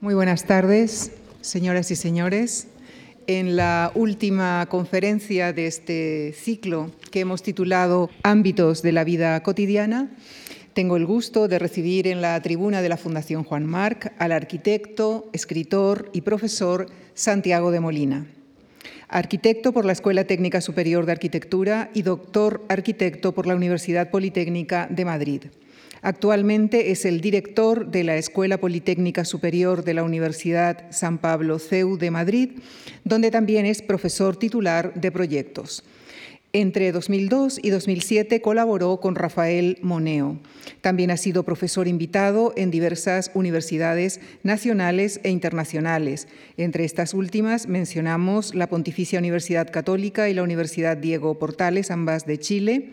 Muy buenas tardes, señoras y señores. En la última conferencia de este ciclo que hemos titulado Ámbitos de la vida cotidiana, tengo el gusto de recibir en la tribuna de la Fundación Juan Marc al arquitecto, escritor y profesor Santiago de Molina. Arquitecto por la Escuela Técnica Superior de Arquitectura y doctor arquitecto por la Universidad Politécnica de Madrid. Actualmente es el director de la Escuela Politécnica Superior de la Universidad San Pablo CEU de Madrid, donde también es profesor titular de proyectos. Entre 2002 y 2007 colaboró con Rafael Moneo. También ha sido profesor invitado en diversas universidades nacionales e internacionales. Entre estas últimas mencionamos la Pontificia Universidad Católica y la Universidad Diego Portales, ambas de Chile,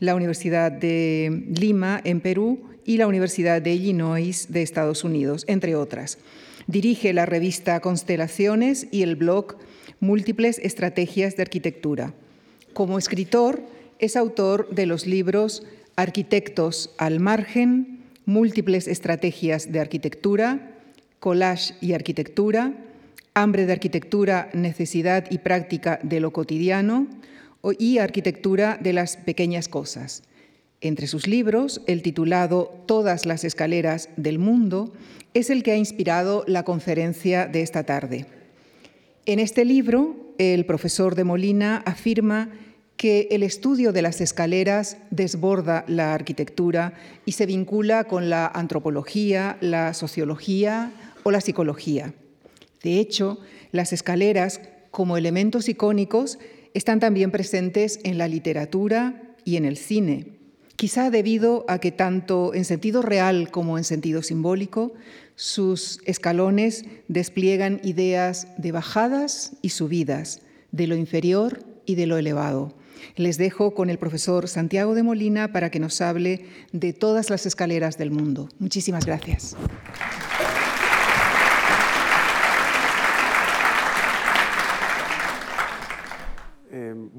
la Universidad de Lima, en Perú, y la Universidad de Illinois de Estados Unidos, entre otras. Dirige la revista Constelaciones y el blog Múltiples Estrategias de Arquitectura. Como escritor, es autor de los libros Arquitectos al margen, Múltiples Estrategias de Arquitectura, Collage y Arquitectura, Hambre de Arquitectura, Necesidad y Práctica de lo Cotidiano, y Arquitectura de las Pequeñas Cosas. Entre sus libros, el titulado Todas las escaleras del mundo es el que ha inspirado la conferencia de esta tarde. En este libro, el profesor de Molina afirma que el estudio de las escaleras desborda la arquitectura y se vincula con la antropología, la sociología o la psicología. De hecho, las escaleras, como elementos icónicos, están también presentes en la literatura y en el cine, quizá debido a que tanto en sentido real como en sentido simbólico, sus escalones despliegan ideas de bajadas y subidas, de lo inferior y de lo elevado. Les dejo con el profesor Santiago de Molina para que nos hable de todas las escaleras del mundo. Muchísimas gracias.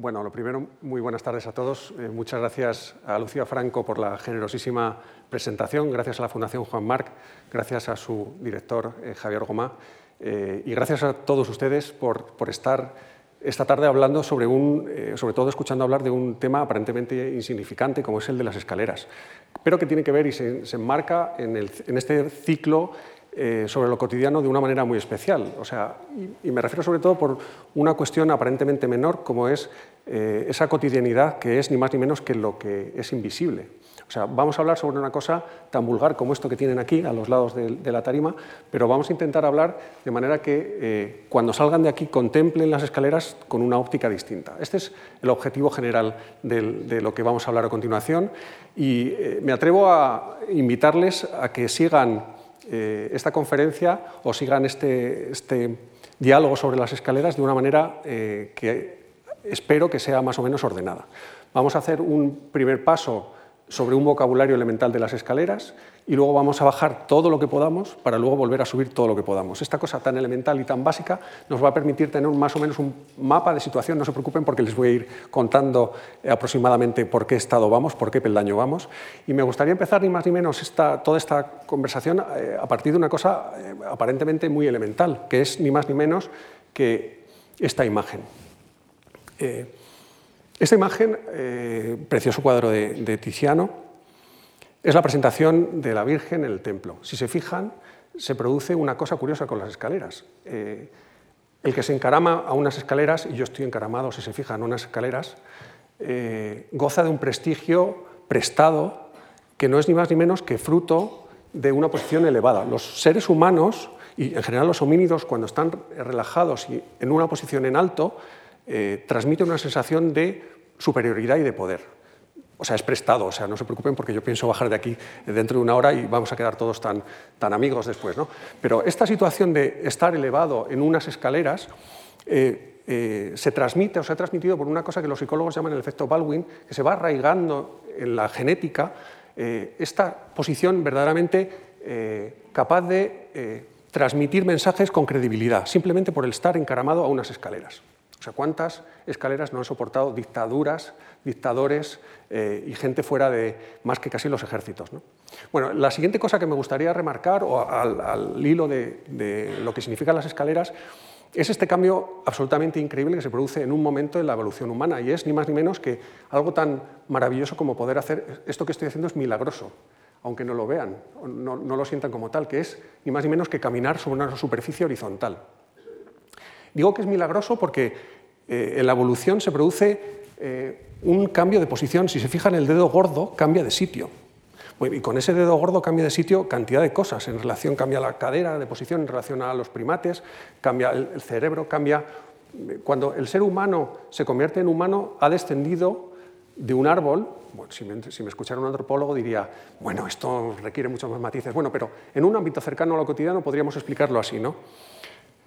Bueno, lo primero, muy buenas tardes a todos. Eh, muchas gracias a Lucía Franco por la generosísima presentación, gracias a la Fundación Juan Marc, gracias a su director eh, Javier Gomá eh, y gracias a todos ustedes por, estar esta tarde hablando sobre un, sobre todo escuchando hablar de un tema aparentemente insignificante como es el de las escaleras, pero que tiene que ver y se, enmarca en, en este ciclo eh, sobre lo cotidiano de una manera muy especial. O sea, y, me refiero sobre todo por una cuestión aparentemente menor, como es eh, esa cotidianidad que es ni más ni menos que lo que es invisible. O sea, vamos a hablar sobre una cosa tan vulgar como esto que tienen aquí, a los lados de, la tarima, pero vamos a intentar hablar de manera que eh, cuando salgan de aquí contemplen las escaleras con una óptica distinta. Este es el objetivo general de lo que vamos a hablar a continuación y me atrevo a invitarles a que sigan eh, esta conferencia o sigan este, este, diálogo sobre las escaleras de una manera eh, que espero que sea más o menos ordenada. Vamos a hacer un primer paso sobre un vocabulario elemental de las escaleras y luego vamos a bajar todo lo que podamos para luego volver a subir todo lo que podamos. Esta cosa tan elemental y tan básica nos va a permitir tener más o menos un mapa de situación, no se preocupen porque les voy a ir contando aproximadamente por qué estado vamos, por qué peldaño vamos. Y me gustaría empezar ni más ni menos esta, toda esta conversación eh, a partir de una cosa eh, aparentemente muy elemental, que es ni más ni menos que esta imagen. Eh, esta imagen, eh, precioso cuadro de, Tiziano, es la presentación de la Virgen en el templo. Si se fijan, se produce una cosa curiosa con las escaleras. Eh, el que se encarama a unas escaleras, y yo estoy encaramado, si se fijan, a unas escaleras, eh, goza de un prestigio prestado que no es ni más ni menos que fruto de una posición elevada. Los seres humanos, y en general los homínidos, cuando están relajados y en una posición en alto, eh, transmite una sensación de superioridad y de poder. O sea, es prestado, o sea, no se preocupen porque yo pienso bajar de aquí dentro de una hora y vamos a quedar todos tan, tan amigos después. ¿no? Pero esta situación de estar elevado en unas escaleras eh, eh, se transmite o se ha transmitido por una cosa que los psicólogos llaman el efecto Baldwin, que se va arraigando en la genética esta posición verdaderamente capaz de transmitir mensajes con credibilidad, simplemente por el estar encaramado a unas escaleras. O sea, ¿cuántas escaleras no han soportado dictaduras, dictadores eh, y gente fuera de más que casi los ejércitos? Bueno, la siguiente cosa que me gustaría remarcar, o al, hilo de, lo que significan las escaleras, es este cambio absolutamente increíble que se produce en un momento en la evolución humana y es ni más ni menos que algo tan maravilloso como poder hacer esto que estoy haciendo es milagroso, aunque no lo vean, no, no lo sientan como tal, que es ni más ni menos que caminar sobre una superficie horizontal. Digo que es milagroso porque eh, en la evolución se produce eh, un cambio de posición. Si se fijan, el dedo gordo cambia de sitio. y con ese dedo gordo cambia de sitio cantidad de cosas. En relación cambia la cadera de posición en relación a los primates, cambia el, cerebro, cambia... Cuando el ser humano se convierte en humano, ha descendido de un árbol, si, me, si, me, escuchara un antropólogo diría, bueno, esto requiere muchos más matices, bueno, pero en un ámbito cercano a lo cotidiano podríamos explicarlo así, ¿no?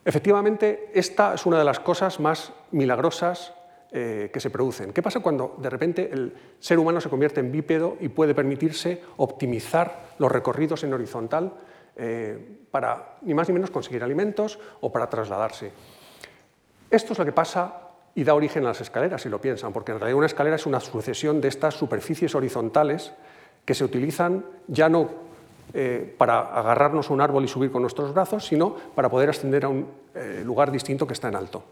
Efectivamente, esta es una de las cosas más milagrosas eh, que se producen. ¿Qué pasa cuando de repente el ser humano se convierte en bípedo y puede permitirse optimizar los recorridos en horizontal eh, para ni más ni menos conseguir alimentos o para trasladarse? Esto es lo que pasa y da origen a las escaleras, si lo piensan, porque en realidad una escalera es una sucesión de estas superficies horizontales que se utilizan ya no eh, para agarrarnos a un árbol y subir con nuestros brazos, sino para poder ascender a un eh, lugar distinto que está en alto.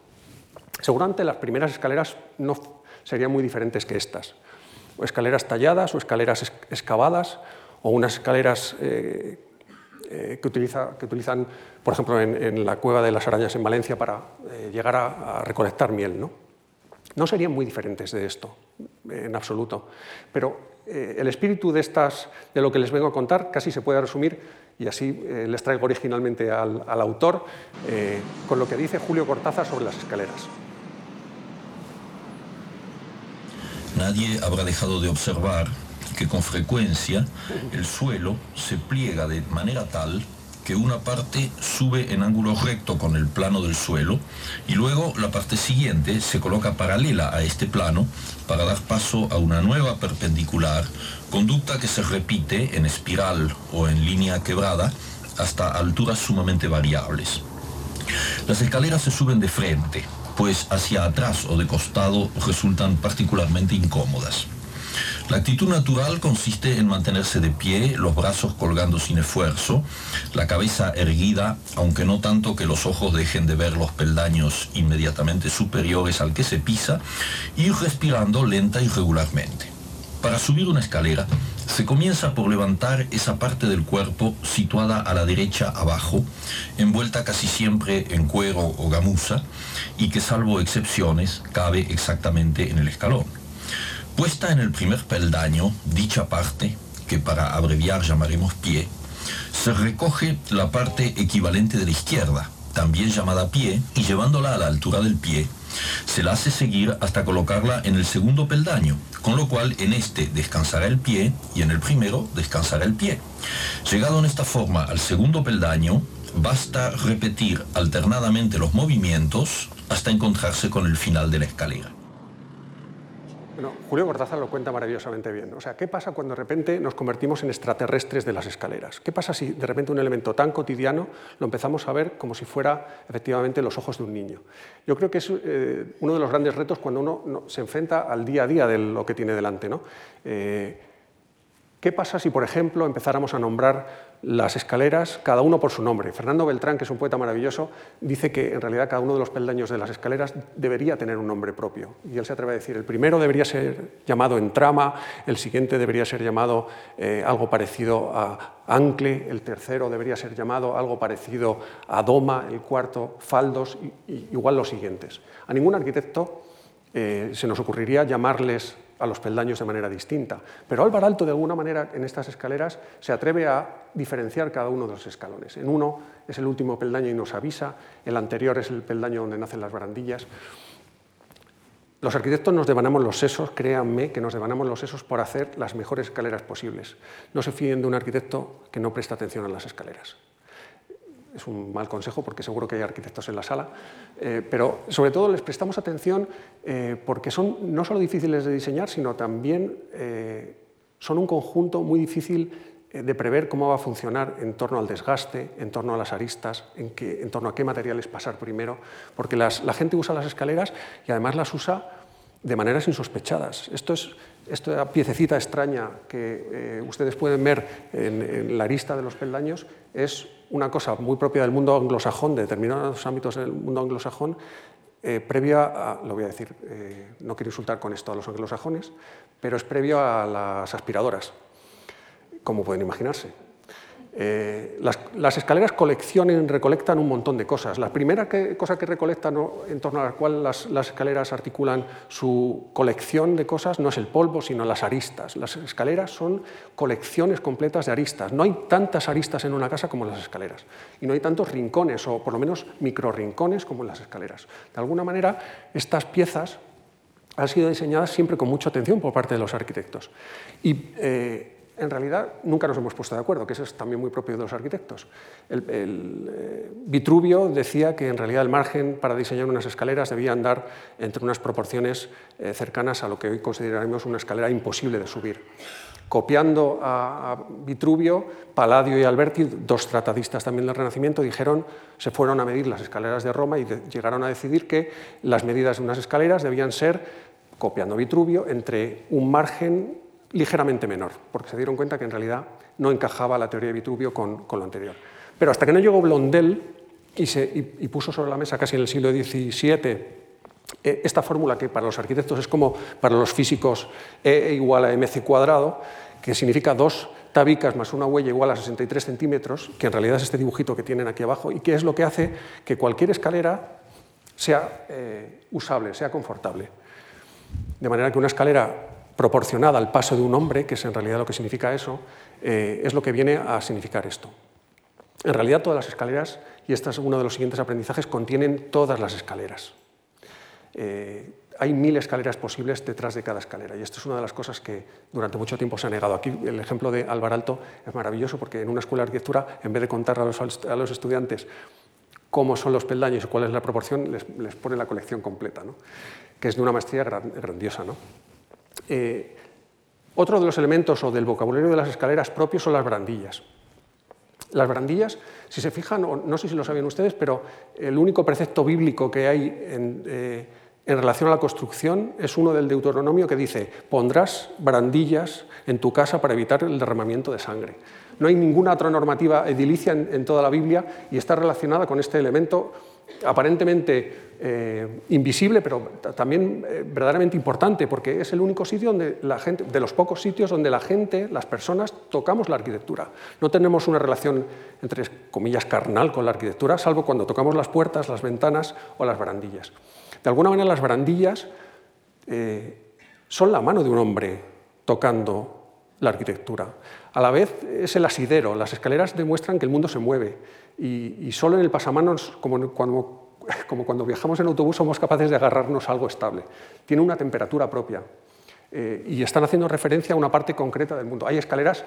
Seguramente las primeras escaleras no serían muy diferentes que estas, o escaleras talladas o escaleras excavadas, o unas escaleras eh, que, utilizan, por ejemplo, en, la cueva de las arañas en Valencia para llegar a, a recolectar miel. ¿no? No serían muy diferentes de esto, en absoluto, pero eh, el espíritu de, estas, de lo que les vengo a contar casi se puede resumir, y así eh, les traigo originalmente al, autor, eh, con lo que dice Julio Cortázar sobre las escaleras. Nadie habrá dejado de observar que con frecuencia el suelo se pliega de manera tal que una parte sube en ángulo recto con el plano del suelo y luego la parte siguiente se coloca paralela a este plano para dar paso a una nueva perpendicular, conducta que se repite en espiral o en línea quebrada hasta alturas sumamente variables. Las escaleras se suben de frente, pues hacia atrás o de costado resultan particularmente incómodas. La actitud natural consiste en mantenerse de pie, los brazos colgando sin esfuerzo, la cabeza erguida, aunque no tanto que los ojos dejen de ver los peldaños inmediatamente superiores al que se pisa, y respirando lenta y regularmente. Para subir una escalera, se comienza por levantar esa parte del cuerpo situada a la derecha abajo, envuelta casi siempre en cuero o gamuza, y que salvo excepciones cabe exactamente en el escalón. Puesta en el primer peldaño, dicha parte, que para abreviar llamaremos pie, se recoge la parte equivalente de la izquierda, también llamada pie, y llevándola a la altura del pie, se la hace seguir hasta colocarla en el segundo peldaño, con lo cual en este descansará el pie y en el primero descansará el pie. Llegado en esta forma al segundo peldaño, basta repetir alternadamente los movimientos hasta encontrarse con el final de la escalera. Julio Cortázar lo cuenta maravillosamente bien. O sea, ¿qué pasa cuando de repente nos convertimos en extraterrestres de las escaleras? ¿Qué pasa si de repente un elemento tan cotidiano lo empezamos a ver como si fuera efectivamente los ojos de un niño? Yo creo que es eh, uno de los grandes retos cuando uno se enfrenta al día a día de lo que tiene delante. ¿no? Eh, ¿Qué pasa si, por ejemplo, empezáramos a nombrar las escaleras, cada uno por su nombre? Fernando Beltrán, que es un poeta maravilloso, dice que en realidad cada uno de los peldaños de las escaleras debería tener un nombre propio. Y él se atreve a decir, el primero debería ser llamado entrama, el siguiente debería ser llamado eh, algo parecido a ancle, el tercero debería ser llamado algo parecido a doma, el cuarto faldos, y, igual los siguientes. A ningún arquitecto eh, se nos ocurriría llamarles a los peldaños de manera distinta. Pero Álvaro Alto, de alguna manera, en estas escaleras se atreve a diferenciar cada uno de los escalones. En uno es el último peldaño y nos avisa, el anterior es el peldaño donde nacen las barandillas. Los arquitectos nos devanamos los sesos, créanme que nos devanamos los sesos por hacer las mejores escaleras posibles. No se fíen de un arquitecto que no presta atención a las escaleras es un mal consejo porque seguro que hay arquitectos en la sala, eh, pero sobre todo les prestamos atención eh, porque son no solo difíciles de diseñar, sino también eh, son un conjunto muy difícil de prever cómo va a funcionar en torno al desgaste, en torno a las aristas, en torno a qué materiales pasar primero, porque la gente usa las escaleras y además las usa de maneras insospechadas. Esto es esta piececita extraña que eh, ustedes pueden ver en, la arista de los peldaños es una cosa muy propia del mundo anglosajón, de determinados ámbitos del mundo anglosajón, eh, previa a, lo voy a decir, no quiero insultar con esto a los anglosajones, pero es previo a las aspiradoras como pueden imaginarse. Eh, las, escaleras coleccionan, recolectan un montón de cosas. La primera cosa que recolectan en torno a la cual las, escaleras articulan su colección de cosas no es el polvo, sino las aristas. Las escaleras son colecciones completas de aristas. No hay tantas aristas en una casa como las escaleras. Y no hay tantos rincones, o por lo menos micro rincones, como en las escaleras. De alguna manera, estas piezas han sido diseñadas siempre con mucha atención por parte de los arquitectos. Y eh, en realidad nunca nos hemos puesto de acuerdo, que eso es también muy propio de los arquitectos. Eh, Vitruvio decía que en realidad el margen para diseñar unas escaleras debía andar entre unas proporciones eh, cercanas a lo que hoy consideraremos una escalera imposible de subir. Copiando a, Vitruvio, Palladio y Alberti, dos tratadistas también del Renacimiento, dijeron, se fueron a medir las escaleras de Roma y llegaron a decidir que las medidas de unas escaleras debían ser, copiando Vitruvio, entre un margen ligeramente menor, porque se dieron cuenta que en realidad no encajaba la teoría de Vitruvio con, lo anterior. Pero hasta que no llegó Blondel y, se, puso sobre la mesa casi en el siglo XVII eh, esta fórmula que para los arquitectos es como para los físicos E igual a mc cuadrado, que significa dos tabicas más una huella igual a 63 centímetros, que en realidad es este dibujito que tienen aquí abajo, y que es lo que hace que cualquier escalera sea eh, usable, sea confortable. De manera que una escalera proporcionada al paso de un hombre, que es en realidad lo que significa eso, eh, es lo que viene a significar esto. En realidad todas las escaleras, y este es uno de los siguientes aprendizajes, contienen todas las escaleras. Eh, hay mil escaleras posibles detrás de cada escalera y esto es una de las cosas que durante mucho tiempo se ha negado. Aquí el ejemplo de Alvar Alto es maravilloso porque en una escuela de arquitectura, en vez de contar a los, estudiantes cómo son los peldaños y cuál es la proporción, les, pone la colección completa, que es de una maestría grandiosa. ¿no? Eh, otro de los elementos o del vocabulario de las escaleras propios son las brandillas. Las brandillas, si se fijan, no sé si lo saben ustedes, pero el único precepto bíblico que hay eh, en, relación a la construcción es uno del Deuteronomio que dice, pondrás brandillas en tu casa para evitar el derramamiento de sangre. No hay ninguna otra normativa edilicia en toda la Biblia y está relacionada con este elemento aparentemente eh, invisible, pero también eh, verdaderamente importante, porque es el único sitio donde la gente, de los pocos sitios donde la gente, las personas, tocamos la arquitectura. No tenemos una relación, entre comillas, carnal con la arquitectura, salvo cuando tocamos las puertas, las ventanas o las barandillas. De alguna manera, las barandillas eh, son la mano de un hombre tocando la arquitectura. A la vez es el asidero, las escaleras demuestran que el mundo se mueve y, solo en el pasamanos, como cuando, viajamos en autobús, somos capaces de agarrarnos a algo estable. Tiene una temperatura propia. Eh, y están haciendo referencia a una parte concreta del mundo. Hay escaleras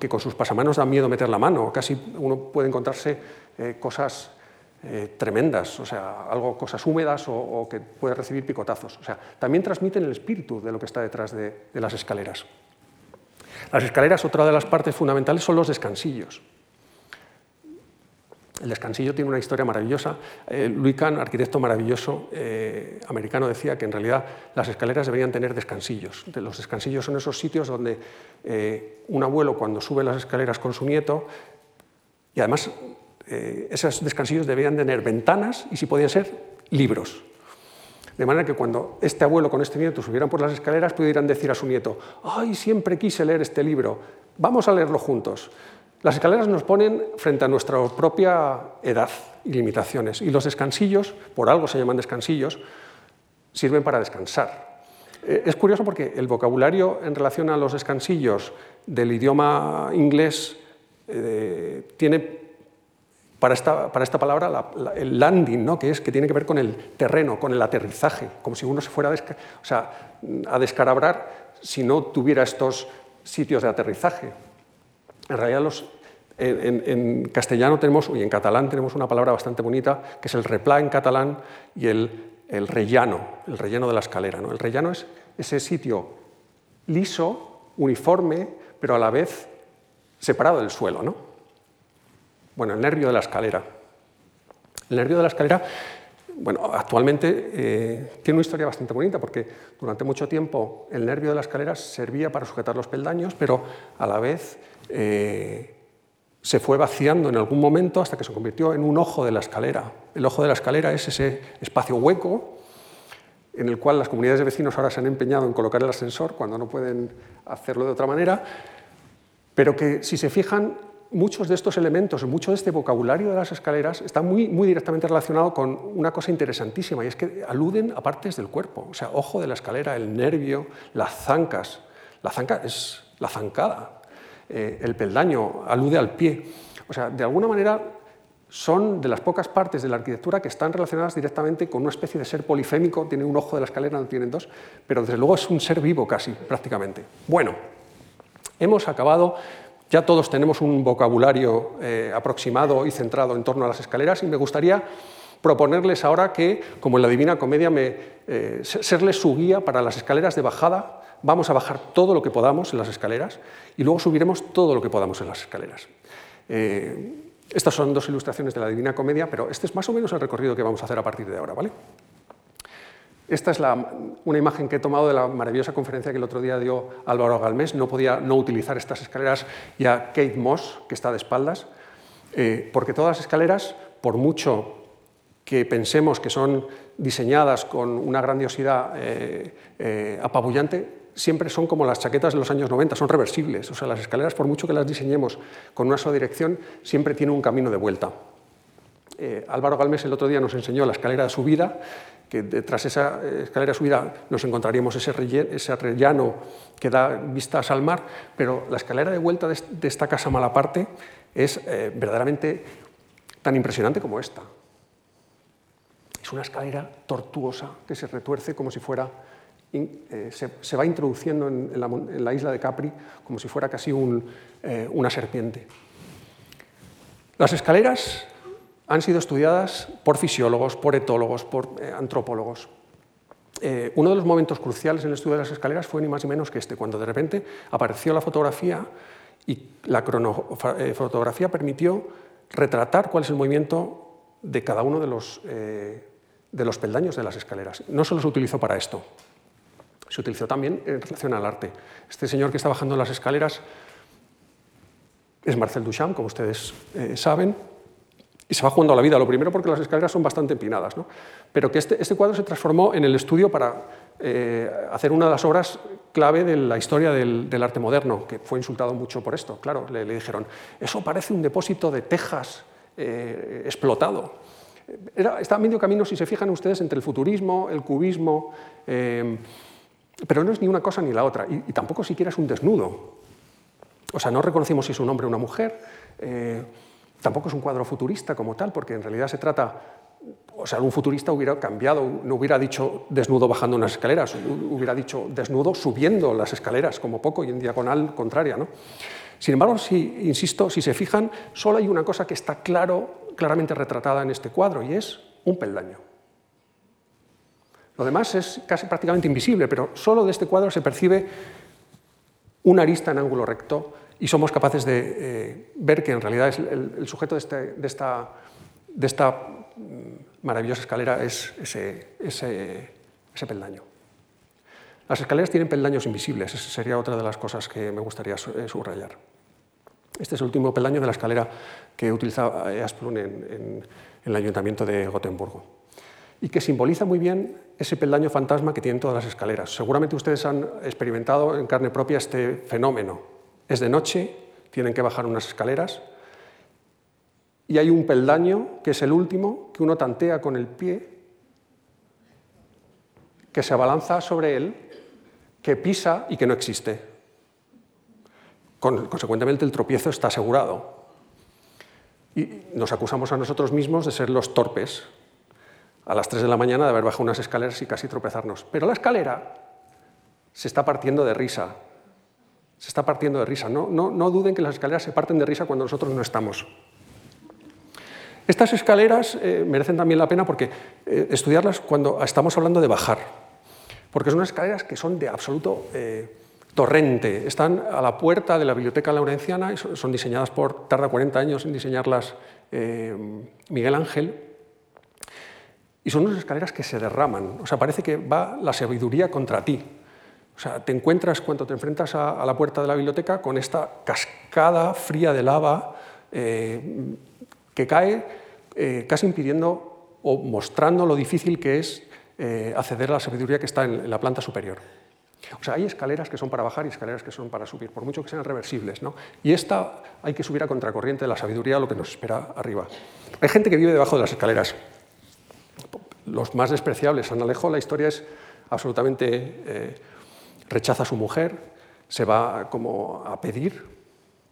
que con sus pasamanos dan miedo meter la mano, casi uno puede encontrarse eh, cosas eh, tremendas, o sea, algo, cosas húmedas o, que puede recibir picotazos. O sea, también transmiten el espíritu de lo que está detrás de las escaleras. Las escaleras, otra de las partes fundamentales, son los descansillos. El descansillo tiene una historia maravillosa. Eh, Louis Kahn, arquitecto maravilloso eh, americano, decía que en realidad las escaleras deberían tener descansillos. Los descansillos son esos sitios donde eh, un abuelo cuando sube las escaleras con su nieto, y además esos descansillos deberían tener ventanas y si podían ser libros. De manera que cuando este abuelo con este nieto subieran por las escaleras pudieran decir a su nieto, ay, siempre quise leer este libro, vamos a leerlo juntos. Las escaleras nos ponen frente a nuestra propia edad y limitaciones, y los descansillos, por algo se llaman descansillos, sirven para descansar. Eh, es curioso porque el vocabulario en relación a los descansillos del idioma inglés eh, tiene para esta, para esta palabra el landing, ¿no? que, es, que tiene que ver con el terreno, con el aterrizaje, como si uno se fuera a, sea, a descarabrar si no tuviera estos sitios de aterrizaje. En realidad, los, en, castellano tenemos, y en catalán tenemos una palabra bastante bonita, que es el replá en catalán y el, el rellano, el relleno de la escalera. ¿no? El rellano es ese sitio liso, uniforme, pero a la vez separado del suelo. ¿no? Bueno, el nervio de la escalera. El nervio de la escalera, bueno, actualmente eh, tiene una historia bastante bonita porque durante mucho tiempo el nervio de la escalera servía para sujetar los peldaños, pero a la vez eh, se fue vaciando en algún momento hasta que se convirtió en un ojo de la escalera. El ojo de la escalera es ese espacio hueco en el cual las comunidades de vecinos ahora se han empeñado en colocar el ascensor cuando no pueden hacerlo de otra manera, pero que si se fijan, muchos de estos elementos, mucho de este vocabulario de las escaleras está muy, muy directamente relacionado con una cosa interesantísima y es que aluden a partes del cuerpo, o sea, ojo de la escalera, el nervio, las zancas. La zanca es la zancada, eh, el peldaño alude al pie. O sea, de alguna manera son de las pocas partes de la arquitectura que están relacionadas directamente con una especie de ser polifémico, tiene un ojo de la escalera, no tienen dos, pero desde luego es un ser vivo casi, prácticamente. Bueno, hemos acabado, ya todos tenemos un vocabulario eh, aproximado y centrado en torno a las escaleras y me gustaría proponerles ahora que, como en la Divina Comedia, me, eh, serles su guía para las escaleras de bajada. Vamos a bajar todo lo que podamos en las escaleras y luego subiremos todo lo que podamos en las escaleras. Eh, estas son dos ilustraciones de la Divina Comedia, pero este es más o menos el recorrido que vamos a hacer a partir de ahora. ¿vale? Esta es una imagen que he tomado de la maravillosa conferencia que el otro día dio Álvaro Galmés. No podía no utilizar estas escaleras y a Kate Moss, que está de espaldas, eh, porque todas las escaleras, por mucho que pensemos que son diseñadas con una grandiosidad eh, eh, apabullante, siempre son como las chaquetas de los años 90, son reversibles. O sea, las escaleras, por mucho que las diseñemos con una sola dirección, siempre tienen un camino de vuelta. Eh, Álvaro Galmes el otro día nos enseñó la escalera de subida, que tras esa eh, escalera de subida nos encontraríamos ese, ese rellano que da vistas al mar, pero la escalera de vuelta de, esta casa Malaparte es eh, verdaderamente tan impresionante como esta. Es una escalera tortuosa que se retuerce como si fuera se, va introduciendo en, la, isla de Capri como si fuera casi una serpiente. Las escaleras han sido estudiadas por fisiólogos, por etólogos, por eh, antropólogos. uno de los momentos cruciales en el estudio de las escaleras fue ni más ni menos que este, cuando de repente apareció la fotografía y la cronofotografía permitió retratar cuál es el movimiento de cada uno de los, de los peldaños de las escaleras. No solo se utilizó para esto, se utilizó también en relación al arte. Este señor que está bajando las escaleras es Marcel Duchamp, como ustedes eh, saben, y se va jugando a la vida. Lo primero porque las escaleras son bastante empinadas, ¿no? pero que este, este, cuadro se transformó en el estudio para eh, hacer una de las obras clave de la historia del, arte moderno, que fue insultado mucho por esto. Claro, le, dijeron, eso parece un depósito de tejas eh, explotado. Era, está medio camino, si se fijan ustedes, entre el futurismo, el cubismo, pero no es ni una cosa ni la otra, y, tampoco siquiera es un desnudo. O sea, no reconocimos si es un hombre o una mujer, eh, tampoco es un cuadro futurista como tal, porque en realidad se trata, o sea, un futurista hubiera cambiado, no hubiera dicho desnudo bajando unas escaleras, hubiera dicho desnudo subiendo las escaleras, como poco, y en diagonal contraria. ¿no? Sin embargo, si, insisto, si se fijan, solo hay una cosa que está claro, claramente retratada en este cuadro, y es un peldaño. Lo demás es casi prácticamente invisible, pero solo de este cuadro se percibe una arista en ángulo recto y somos capaces de eh, ver que en realidad el, sujeto este, de, esta, maravillosa escalera es ese, peldaño. Las escaleras tienen peldaños invisibles, esa sería otra de las cosas que me gustaría eh, subrayar. Este es el último peldaño de la escalera que utilizaba Asplund en, en el ayuntamiento de Gotemburgo y que simboliza muy bien ese peldaño fantasma que tienen todas las escaleras. Seguramente ustedes han experimentado en carne propia este fenómeno. Es de noche, tienen que bajar unas escaleras y hay un peldaño, que es el último, que uno tantea con el pie, que se abalanza sobre él, que pisa y que no existe. consecuentemente el tropiezo está asegurado. Y nos acusamos a nosotros mismos de ser los torpes, a las 3 de la mañana de haber bajado unas escaleras y casi tropezarnos. Pero la escalera se está partiendo de risa. Se está partiendo de risa. No, no, duden que las escaleras se parten de risa cuando nosotros no estamos. Estas escaleras eh, merecen también la pena porque eh, estudiarlas cuando estamos hablando de bajar, porque son unas escaleras que son de absoluto, eh, Torrente. Están a la puerta de la Biblioteca Laurenciana, y son diseñadas por, tarda 40 años en diseñarlas Miguel Ángel, y son unas escaleras que se derraman, o sea, parece que va la sabiduría contra ti. O sea, te encuentras cuando te enfrentas a, la puerta de la biblioteca con esta cascada fría de lava eh, que cae eh, casi impidiendo o mostrando lo difícil que es acceder a la sabiduría que está en la planta superior. O sea, hay escaleras que son para bajar y escaleras que son para subir, por mucho que sean reversibles. ¿no? Y esta hay que subir a contracorriente de la sabiduría, lo que nos espera arriba. Hay gente que vive debajo de las escaleras. Los más despreciables, San Alejo, la historia es absolutamente... Eh, rechaza a su mujer, se va como a pedir,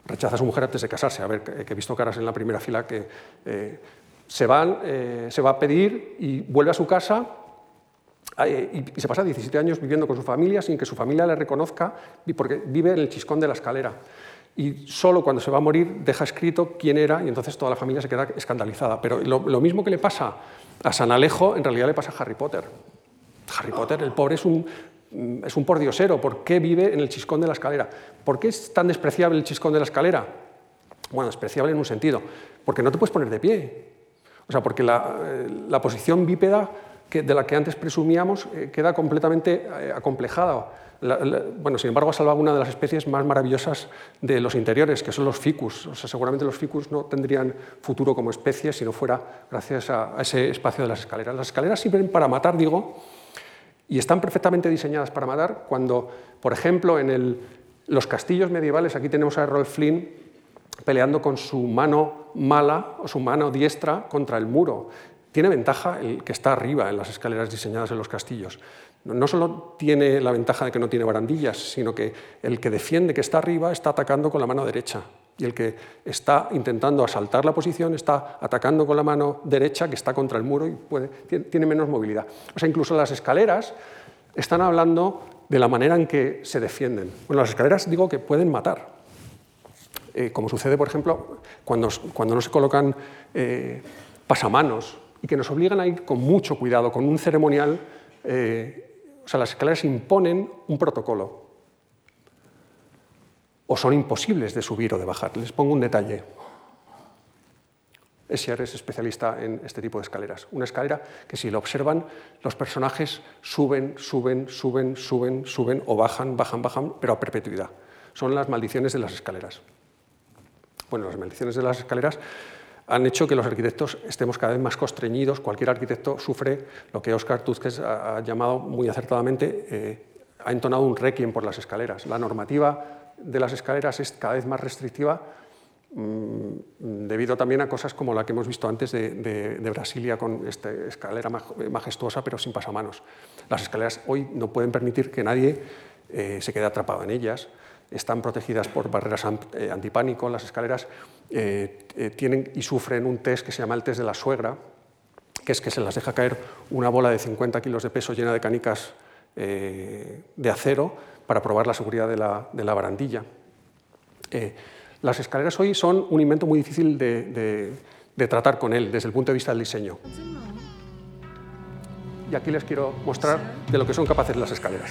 rechaza a su mujer antes de casarse. A ver, que he visto caras en la primera fila que eh, se, van, eh, se va a pedir y vuelve a su casa y se pasa 17 años viviendo con su familia sin que su familia le reconozca, porque vive en el chiscón de la escalera. Y solo cuando se va a morir deja escrito quién era y entonces toda la familia se queda escandalizada. Pero lo, mismo que le pasa a San Alejo, en realidad le pasa a Harry Potter. Harry Potter, el pobre es un, es un pordiosero. ¿Por qué vive en el chiscón de la escalera? ¿Por qué es tan despreciable el chiscón de la escalera? Bueno, despreciable en un sentido, porque no te puedes poner de pie. O sea, porque la, eh, la posición bípeda de la que antes presumíamos eh, queda completamente eh, acomplejada. bueno, sin embargo, ha salvado una de las especies más maravillosas de los interiores, que son los ficus. O sea, seguramente los ficus no tendrían futuro como especie si no fuera gracias a, ese espacio de las escaleras. Las escaleras sirven para matar, digo, y están perfectamente diseñadas para matar cuando, por ejemplo, en los castillos medievales, aquí tenemos a Rolf Flynn peleando con su mano mala o su mano diestra contra el muro. Tiene ventaja el que está arriba en las escaleras diseñadas en los castillos. No solo tiene la ventaja de que no tiene barandillas, sino que el que defiende que está arriba está atacando con la mano derecha y el que está intentando asaltar la posición está atacando con la mano derecha que está contra el muro y tiene menos movilidad. O sea, incluso las escaleras están hablando de la manera en que se defienden. Bueno, las escaleras digo que pueden matar, eh, como sucede, por ejemplo, cuando, cuando no se colocan eh, pasamanos y que nos obligan a ir con mucho cuidado, con un ceremonial. Eh, o sea, las escaleras imponen un protocolo. O son imposibles de subir o de bajar. Les pongo un detalle. Escher es especialista en este tipo de escaleras. Una escalera que si lo observan, los personajes suben, suben, suben, suben, suben o bajan, bajan, bajan, pero a perpetuidad. Son las maldiciones de las escaleras. Bueno, las maldiciones de las escaleras han hecho que los arquitectos estemos cada vez más constreñidos. Cualquier arquitecto sufre lo que Oscar Tuzques ha llamado muy acertadamente, eh, ha entonado un requiem por las escaleras. La normativa de las escaleras es cada vez más restrictiva mm, debido también a cosas como la que hemos visto antes de, Brasilia con esta escalera majestuosa pero sin pasamanos. Las escaleras hoy no pueden permitir que nadie eh, se quede atrapado en ellas están protegidas por barreras eh, antipánico. Las escaleras eh, tienen y sufren un test que se llama el test de la suegra, que es que se las deja caer una bola de 50 kilos de peso llena de canicas de acero para probar la seguridad de la, barandilla. las escaleras hoy son un invento muy difícil de, de tratar con él desde el punto de vista del diseño. Y aquí les quiero mostrar de lo que son capaces las escaleras.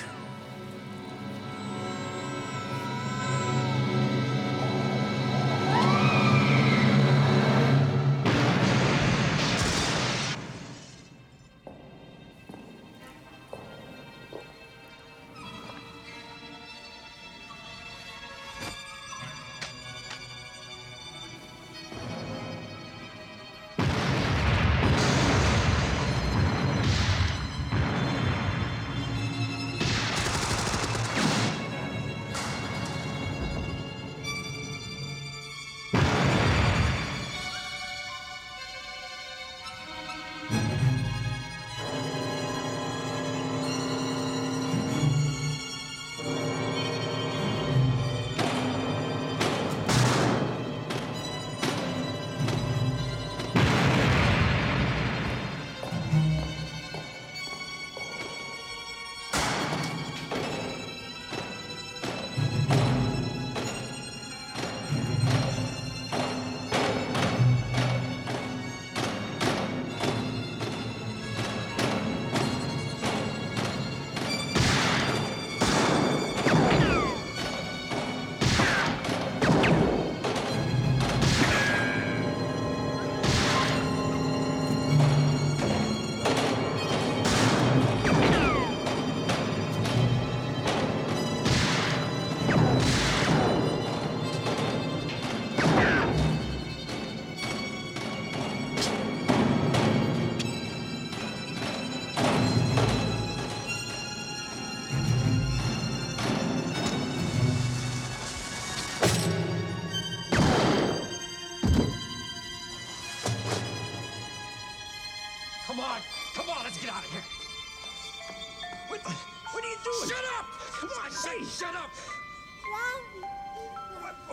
Shut up!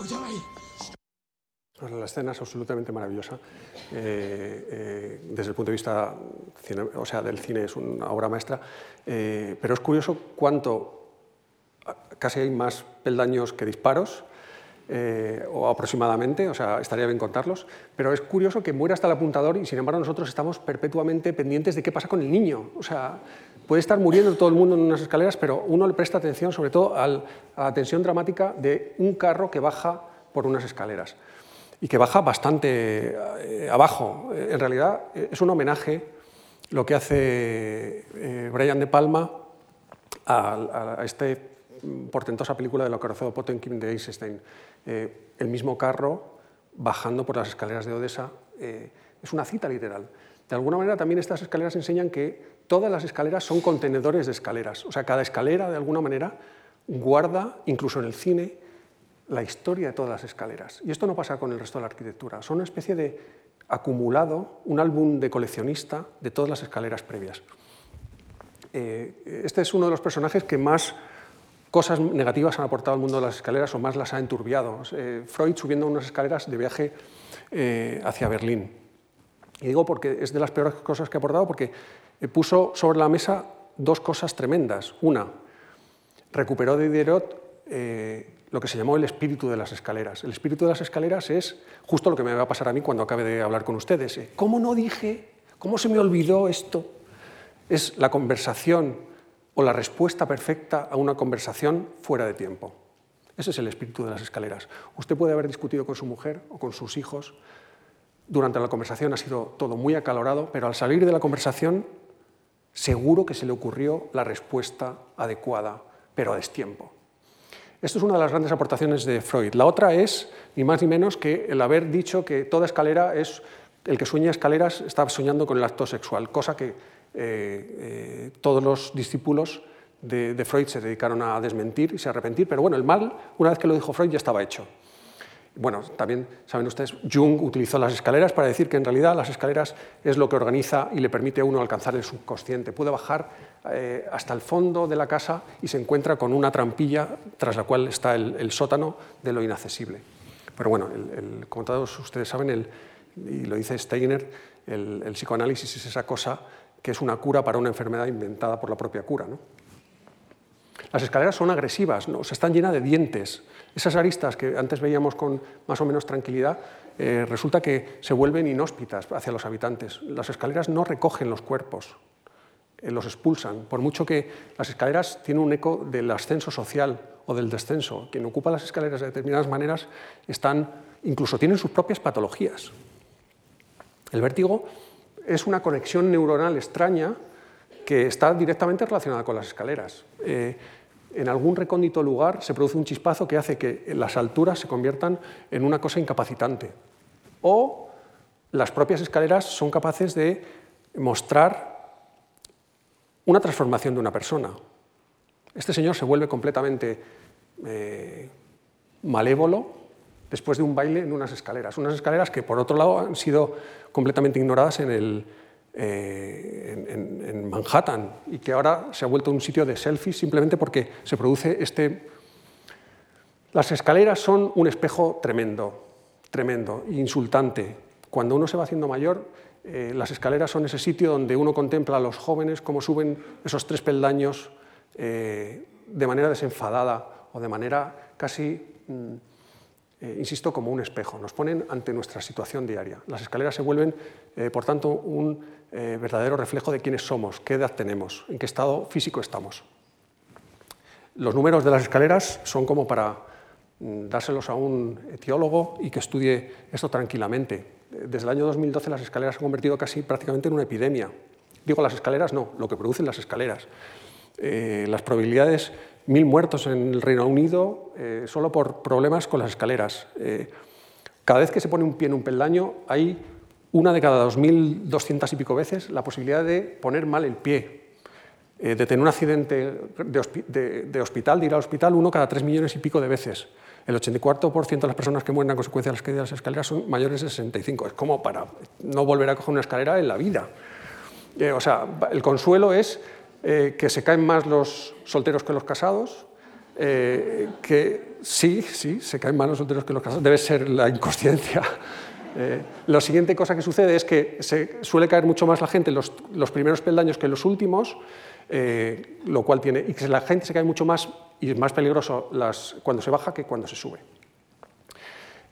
Sorry. La escena es absolutamente maravillosa. Eh, eh, desde el punto de vista cine, o sea, del cine es una obra maestra, eh, pero es curioso cuánto, casi hay más peldaños que disparos, eh, o aproximadamente, o sea, estaría bien contarlos, pero es curioso que muera hasta el apuntador y sin embargo nosotros estamos perpetuamente pendientes de qué pasa con el niño. O sea, puede estar muriendo todo el mundo en unas escaleras, pero uno le presta atención sobre todo a la tensión dramática de un carro que baja por unas escaleras y que baja bastante eh, abajo. En realidad eh, es un homenaje lo que hace eh, Brian De Palma a, a este portentosa película de lo Corazón Potemkin de Eisenstein. Eh, el mismo carro bajando por las escaleras de Odessa eh, es una cita literal. De alguna manera también estas escaleras enseñan que todas las escaleras son contenedores de escaleras. O sea, cada escalera de alguna manera guarda, incluso en el cine, la historia de todas las escaleras. Y esto no pasa con el resto de la arquitectura. Son una especie de acumulado, un álbum de coleccionista de todas las escaleras previas. Eh, este es uno de los personajes que más cosas negativas han aportado al mundo de las escaleras o más las ha enturbiado. Eh, Freud subiendo unas escaleras de viaje eh, hacia Berlín. Y digo porque es de las peores cosas que ha aportado porque eh, puso sobre la mesa dos cosas tremendas. Una, recuperó de Diderot lo que se llamó el espíritu de las escaleras. El espíritu de las escaleras es justo lo que me va a pasar a mí cuando acabe de hablar con ustedes. ¿Cómo no dije? ¿Cómo se me olvidó esto? Es la conversación o la respuesta perfecta a una conversación fuera de tiempo. Ese es el espíritu de las escaleras. Usted puede haber discutido con su mujer o con sus hijos. Durante la conversación ha sido todo muy acalorado, pero al salir de la conversación seguro que se le ocurrió la respuesta adecuada, pero a destiempo. Esto es una de las grandes aportaciones de Freud. La otra es, ni más ni menos, que el haber dicho que toda escalera es, el que sueña escaleras está soñando con el acto sexual, cosa que eh, eh, todos los discípulos de, Freud se dedicaron a desmentir y se arrepentir, pero bueno, el mal, una vez que lo dijo Freud, ya estaba hecho. Bueno, también saben ustedes, Jung utilizó las escaleras para decir que en realidad las escaleras es lo que organiza y le permite a uno alcanzar el subconsciente. Puede bajar eh, hasta el fondo de la casa y se encuentra con una trampilla tras la cual está el, sótano de lo inaccesible. Pero bueno, el, como todos ustedes saben, y lo dice Steiner, el, psicoanálisis es esa cosa que es una cura para una enfermedad inventada por la propia cura. Las escaleras son agresivas, ¿no? están llenas de dientes. Esas aristas que antes veíamos con más o menos tranquilidad, eh, resulta que se vuelven inhóspitas hacia los habitantes. Las escaleras no recogen los cuerpos, eh, los expulsan. Por mucho que las escaleras tienen un eco del ascenso social o del descenso. Quien ocupa las escaleras de determinadas maneras están, incluso tienen sus propias patologías. El vértigo es una conexión neuronal extraña que está directamente relacionada con las escaleras. Eh, en algún recóndito lugar se produce un chispazo que hace que las alturas se conviertan en una cosa incapacitante. O las propias escaleras son capaces de mostrar una transformación de una persona. Este señor se vuelve completamente eh, malévolo después de un baile en unas escaleras. Unas escaleras que, por otro lado, han sido completamente ignoradas en, el, eh, en, Manhattan y que ahora se ha vuelto un sitio de selfies simplemente porque se produce este... Las escaleras son un espejo tremendo, tremendo, insultante. Cuando uno se va haciendo mayor, eh, las escaleras son ese sitio donde uno contempla a los jóvenes cómo suben esos tres peldaños eh, de manera desenfadada o de manera casi... Mm, eh, insisto, como un espejo, nos ponen ante nuestra situación diaria. Las escaleras se vuelven, eh, por tanto, un eh, verdadero reflejo de quiénes somos, qué edad tenemos, en qué estado físico estamos. Los números de las escaleras son como para mm, dárselos a un etiólogo y que estudie esto tranquilamente. Desde el año 2012 las escaleras se han convertido casi prácticamente en una epidemia. Digo las escaleras, no, lo que producen las escaleras. las probabilidades mil muertos en el Reino Unido eh, solo por problemas con las escaleras. Eh, cada vez que se pone un pie en un peldaño hay una de cada 2.200 y pico veces la posibilidad de poner mal el pie, eh, de tener un accidente de, hospital, de ir al hospital uno cada 3 millones y pico de veces. El 84% de las personas que mueren a consecuencia de las caídas de las escaleras son mayores de 65. Es como para no volver a coger una escalera en la vida. Eh, o sea, el consuelo es eh, que se caen más los solteros que los casados, eh, que sí, sí, se caen más los solteros que los casados, debe ser la inconsciencia. la siguiente cosa que sucede es que se suele caer mucho más la gente en los, los primeros peldaños que los últimos, lo cual tiene, y que la gente se cae mucho más y es más peligroso las, cuando se baja que cuando se sube.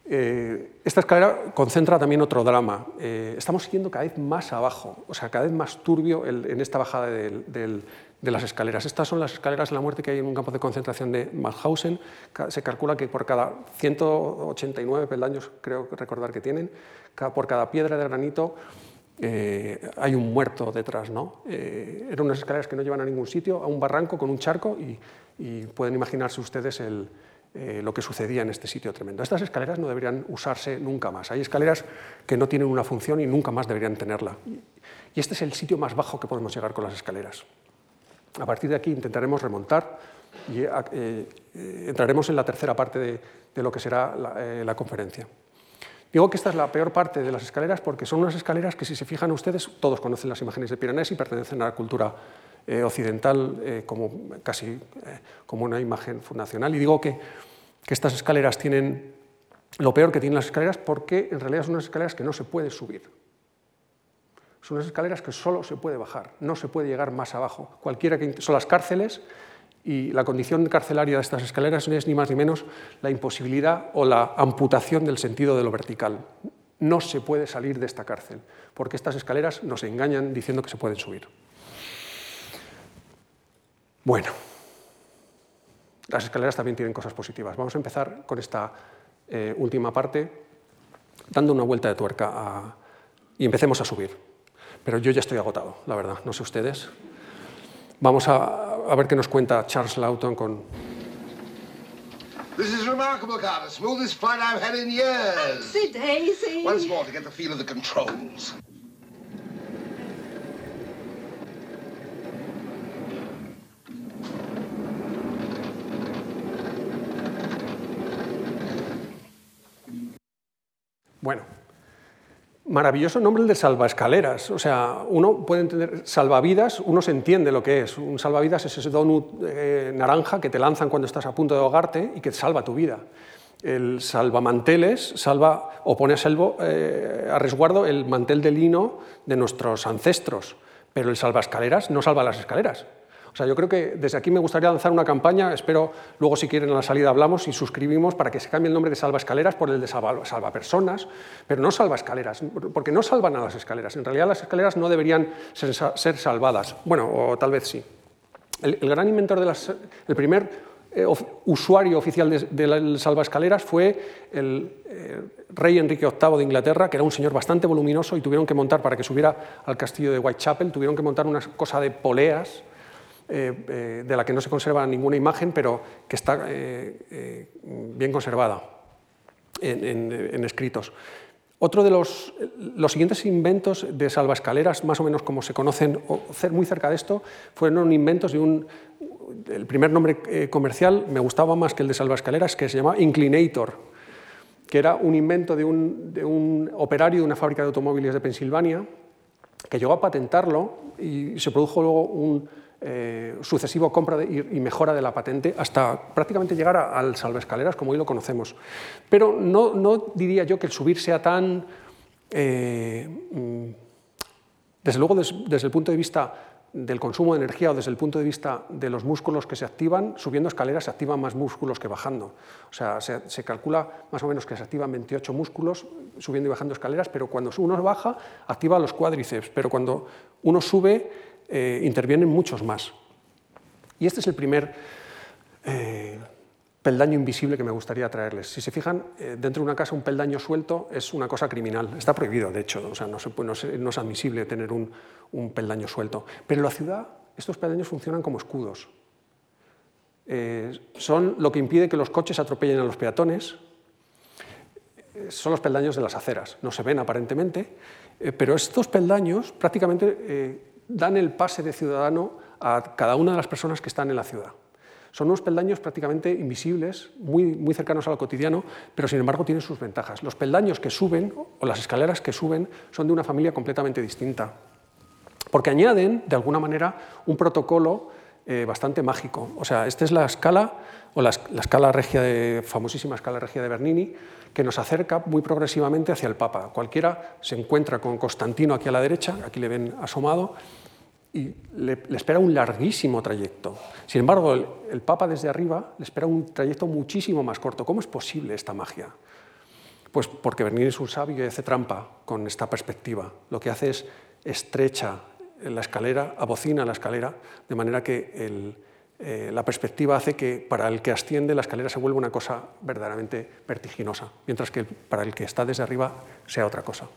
Eh, esta escalera concentra también otro drama. Eh, estamos siguiendo cada vez más abajo, o sea, cada vez más turbio en esta bajada de las escaleras. Estas son las escaleras de la muerte que hay en un campo de concentración de Mauthausen. Se calcula que por cada 189 peldaños, creo recordar que tienen, por cada piedra de granito eh, hay un muerto detrás. ¿no? eran unas escaleras que no llevan a ningún sitio, a un barranco con un charco y, y pueden imaginarse ustedes el, eh, lo que sucedía en este sitio tremendo. Estas escaleras no deberían usarse nunca más. Hay escaleras que no tienen una función y nunca más deberían tenerla. Y este es el sitio más bajo que podemos llegar con las escaleras. A partir de aquí intentaremos remontar y eh, eh, entraremos en la tercera parte de, lo que será la, conferencia. Digo que esta es la peor parte de las escaleras porque son unas escaleras que, si se fijan ustedes, todos conocen las imágenes de Piranesi y pertenecen a la cultura occidental como casi como una imagen fundacional. Y digo que que estas escaleras tienen lo peor que tienen las escaleras porque en realidad son unas escaleras que no se puede subir. Son unas escaleras que solo se puede bajar, no se puede llegar más abajo. Cualquiera que son las cárceles y la condición carcelaria de estas escaleras no es ni más ni menos la imposibilidad o la amputación del sentido de lo vertical. No se puede salir de esta cárcel porque estas escaleras nos engañan diciendo que se pueden subir. Bueno, las escaleras también tienen cosas positivas. Vamos a empezar con esta eh, última parte, dando una vuelta de tuerca y empecemos a subir. Pero yo ya estoy agotado, la verdad, no sé ustedes. Vamos a, a ver qué nos cuenta Charles Lawton con... This is remarkable, Carter. Smoothest flight I've had in years. Daisy. Once more to get the feel of the controls. Bueno, maravilloso nombre el de salvaescaleras. O sea, uno puede entender salvavidas, uno se entiende lo que es. Un salvavidas es ese donut eh, naranja que te lanzan cuando estás a punto de ahogarte y que salva tu vida. El salvamanteles salva o pone a, salvo, eh, a resguardo el mantel de lino de nuestros ancestros, pero el salvaescaleras no salva las escaleras. O sea, yo creo que desde aquí me gustaría lanzar una campaña, espero luego si quieren a la salida hablamos y suscribimos para que se cambie el nombre de salva escaleras por el de salva, salva personas, pero no salva escaleras, porque no salvan a las escaleras. En realidad las escaleras no deberían ser, salvadas. Bueno, o tal vez sí. El, gran inventor de las... El primer eh, usuario oficial del salva escaleras fue el eh, rey Enrique VIII de Inglaterra, que era un señor bastante voluminoso y tuvieron que montar, para que subiera al castillo de Whitechapel, tuvieron que montar una cosa de poleas eh, eh, de la que no se conserva ninguna imagen, pero que está eh, bien conservada en, escritos. Otro de los, los, siguientes inventos de salvaescaleras, más o menos como se conocen, muy cerca de esto, fueron inventos de un... El primer nombre comercial me gustaba más que el de salvaescaleras, que se llama Inclinator, que era un invento de un, de un operario de una fábrica de automóviles de Pensilvania, que llegó a patentarlo y se produjo luego un, eh, sucesivo compra y, mejora de la patente hasta prácticamente llegar al salvaescaleras como hoy lo conocemos. Pero no, diría yo que el subir sea tan... Eh, mm, desde luego, desde el punto de vista del consumo de energía o desde el punto de vista de los músculos que se activan, subiendo escaleras se activan más músculos que bajando. O sea, se, calcula más o menos que se activan 28 músculos subiendo y bajando escaleras, pero cuando uno baja, activa los cuádriceps, pero cuando uno sube, eh, intervienen muchos más. Y este es el primer eh, peldaño invisible que me gustaría traerles. Si se fijan, eh, dentro de una casa un peldaño suelto es una cosa criminal. Está prohibido, de hecho, o sea, no, es admisible tener un, peldaño suelto. Pero en la ciudad estos peldaños funcionan como escudos. son lo que impide que los coches atropellen a los peatones. son los peldaños de las aceras. No se ven aparentemente, pero estos peldaños prácticamente dan el pase de ciudadano a cada una de las personas que están en la ciudad. Son unos peldaños prácticamente invisibles, muy, muy cercanos a lo cotidiano, pero sin embargo tienen sus ventajas. Los peldaños que suben, o las escaleras que suben, son de una familia completamente distinta. porque añaden, de alguna manera, un protocolo eh, bastante mágico. O sea, esta es la escala, o la, la, escala regia de, famosísima escala regia de Bernini, que nos acerca muy progresivamente hacia el Papa. Cualquiera se encuentra con Constantino aquí a la derecha, aquí le ven asomado, y le, espera un larguísimo trayecto. Sin embargo, el, Papa desde arriba le espera un trayecto muchísimo más corto. ¿Cómo es posible esta magia? Pues porque Bernini es un sabio y hace trampa con esta perspectiva. Lo que hace es estrecha la escalera, abocina la escalera, de manera que eh, la perspectiva hace que para el que asciende la escalera se vuelva una cosa verdaderamente vertiginosa, mientras que para el que está desde arriba sea otra cosa.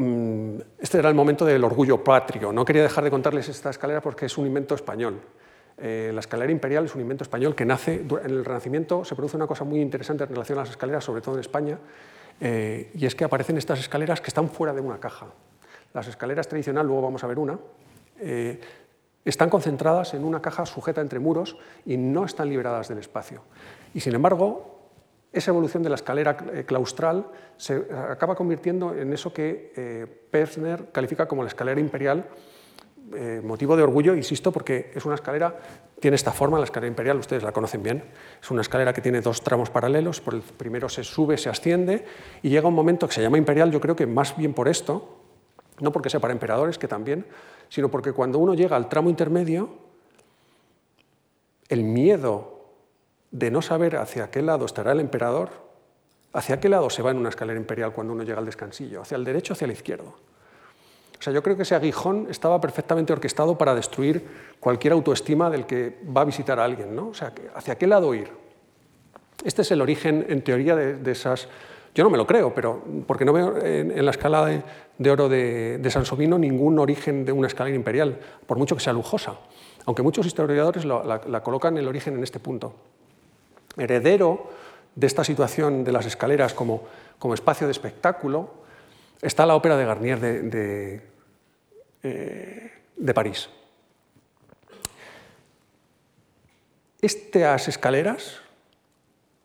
Mm, este era el momento del orgullo patrio. No quería dejar de contarles esta escalera porque es un invento español. Eh, la escalera imperial es un invento español que nace en el Renacimiento. Se produce una cosa muy interesante en relación a las escaleras, sobre todo en España, eh, y es que aparecen estas escaleras que están fuera de una caja. Las escaleras tradicionales, luego vamos a ver una, eh, están concentradas en una caja sujeta entre muros y no están liberadas del espacio. Y sin embargo, esa evolución de la escalera eh, claustral se acaba convirtiendo en eso que eh, Persner califica como la escalera imperial, eh, motivo de orgullo, insisto, porque es una escalera, tiene esta forma, la escalera imperial, ustedes la conocen bien, es una escalera que tiene dos tramos paralelos, por el primero se sube, se asciende, y llega un momento que se llama imperial, yo creo que más bien por esto, no porque sea para emperadores, que también, sino porque cuando uno llega al tramo intermedio, el miedo de no saber hacia qué lado estará el emperador, hacia qué lado se va en una escalera imperial cuando uno llega al descansillo, hacia el derecho o hacia el izquierdo. O sea, yo creo que ese aguijón estaba perfectamente orquestado para destruir cualquier autoestima del que va a visitar a alguien, ¿no? O sea, ¿hacia qué lado ir? Este es el origen, en teoría, de, esas... Yo no me lo creo, pero porque no veo en, la escala de, oro de, Sansovino ningún origen de una escalera imperial, por mucho que sea lujosa, aunque muchos historiadores la, la colocan el origen en este punto heredero de esta situación de las escaleras como, como espacio de espectáculo, está la ópera de Garnier de, de, eh, París. Estas escaleras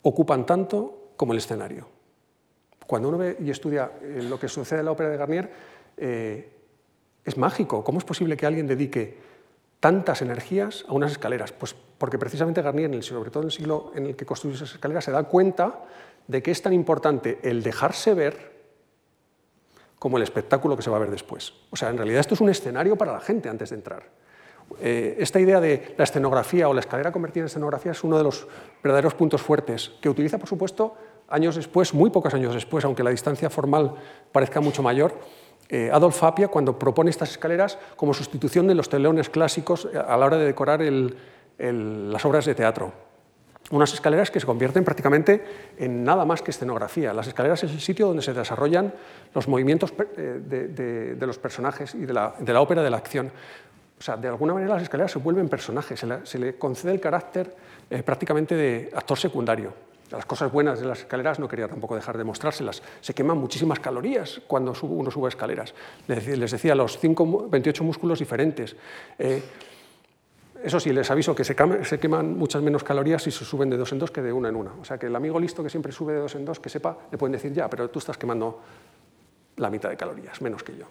ocupan tanto como el escenario. Cuando uno ve y estudia eh, lo que sucede en la ópera de Garnier, eh, es mágico. ¿Cómo es posible que alguien dedique tantas energías a unas escaleras? Pues porque precisamente Garnier, sobre todo en el siglo en el que construye esas escaleras, se da cuenta de que es tan importante el dejarse ver como el espectáculo que se va a ver después. O sea, en realidad esto es un escenario para la gente antes de entrar. Eh, esta idea de la escenografía o la escalera convertida en escenografía es uno de los verdaderos puntos fuertes, que utiliza, por supuesto, años después, muy pocos años después, aunque la distancia formal parezca mucho mayor, Adolf Apia cuando propone estas escaleras como sustitución de los telones clásicos a la hora de decorar las obras de teatro. Unas escaleras que se convierten prácticamente en nada más que escenografía. Las escaleras es el sitio donde se desarrollan los movimientos eh, de, los personajes y de la, ópera, de la acción. O sea, de alguna manera las escaleras se vuelven personajes, se, le concede el carácter eh, prácticamente de actor secundario. Las cosas buenas de las escaleras no quería tampoco dejar de mostrárselas. Se queman muchísimas calorías cuando uno sube escaleras. Les decía, los 5, 28 músculos diferentes. Eh, eso sí, les aviso que se, se, queman muchas menos calorías si se suben de dos en dos que de una en una. O sea, que el amigo listo que siempre sube de dos en dos, que sepa, le pueden decir, ya, pero tú estás quemando la mitad de calorías, menos que yo.